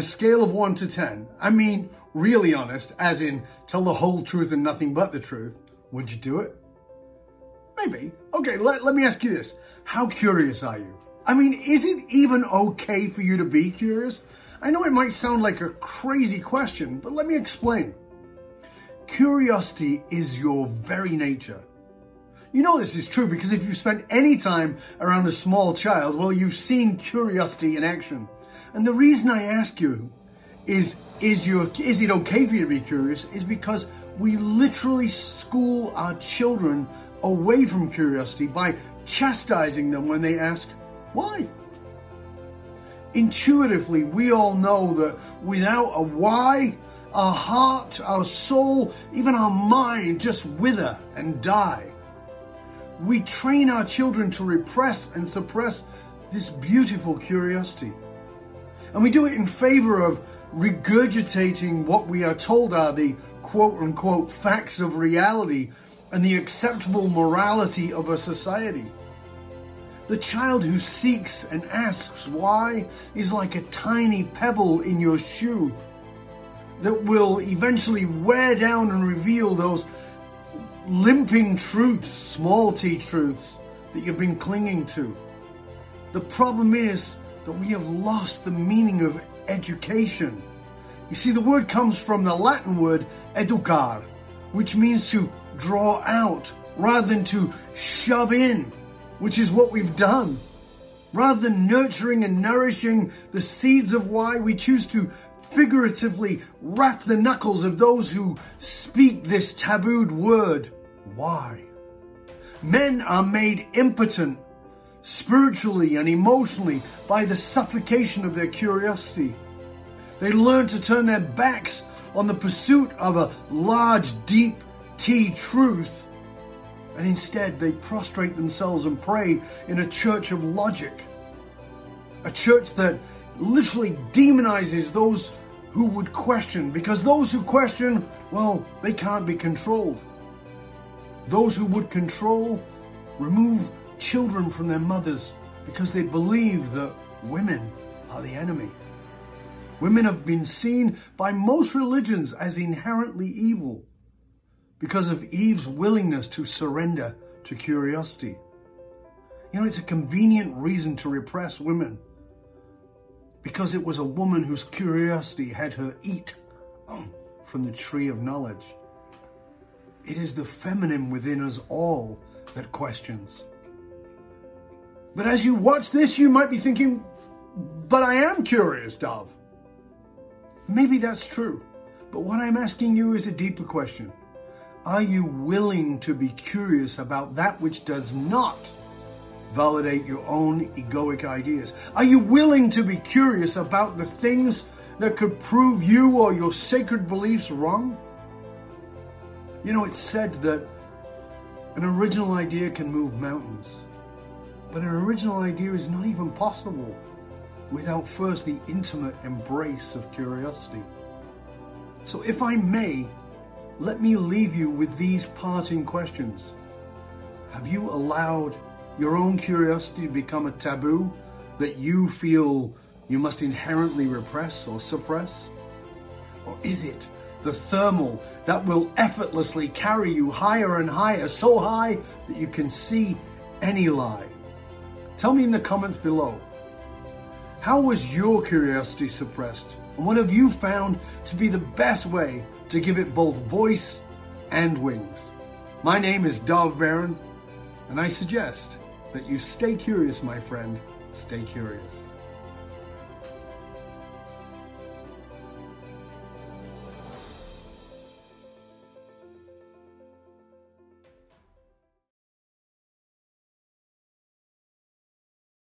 scale of 1 to 10, I mean really honest, as in tell the whole truth and nothing but the truth, would you do it? Maybe. Okay, let, let me ask you this. How curious are you? I mean, is it even okay for you to be curious? I know it might sound like a crazy question, but let me explain. Curiosity is your very nature. You know this is true because if you've spent any time around a small child, well, you've seen curiosity in action. And the reason I ask you is, is, your, is it okay for you to be curious? Is because we literally school our children away from curiosity by chastising them when they ask, why? Intuitively, we all know that without a why, our heart, our soul, even our mind just wither and die. We train our children to repress and suppress this beautiful curiosity. And we do it in favor of regurgitating what we are told are the quote unquote facts of reality and the acceptable morality of a society. The child who seeks and asks why is like a tiny pebble in your shoe that will eventually wear down and reveal those limping truths, small t truths that you've been clinging to. The problem is that we have lost the meaning of education. You see, the word comes from the Latin word educar, which means to draw out rather than to shove in which is what we've done. Rather than nurturing and nourishing the seeds of why, we choose to figuratively wrap the knuckles of those who speak this tabooed word. Why? Men are made impotent spiritually and emotionally by the suffocation of their curiosity. They learn to turn their backs on the pursuit of a large, deep T truth and instead they prostrate themselves and pray in a church of logic. A church that literally demonizes those who would question, because those who question, well, they can't be controlled. Those who would control remove children from their mothers because they believe that women are the enemy. Women have been seen by most religions as inherently evil because of Eve's willingness to surrender to curiosity. You know, it's a convenient reason to repress women because it was a woman whose curiosity had her eat um, from the tree of knowledge. It is the feminine within us all that questions. But as you watch this, you might be thinking, but I am curious, Dov. Maybe that's true. But what I'm asking you is a deeper question. Are you willing to be curious about that which does not validate your own egoic ideas? Are you willing to be curious about the things that could prove you or your sacred beliefs wrong? You know, it's said that an original idea can move mountains, but an original idea is not even possible without first the intimate embrace of curiosity. So if I may, let me leave you with these parting questions. Have you allowed your own curiosity to become a taboo that you feel you must inherently repress or suppress? Or is it the thermal that will effortlessly carry you higher and higher, so high that you can see any lie? Tell me in the comments below. How was your curiosity suppressed? And what have you found to be the best way to give it both voice and wings? My name is Dov Baron, and I suggest that you stay curious, my friend. Stay curious.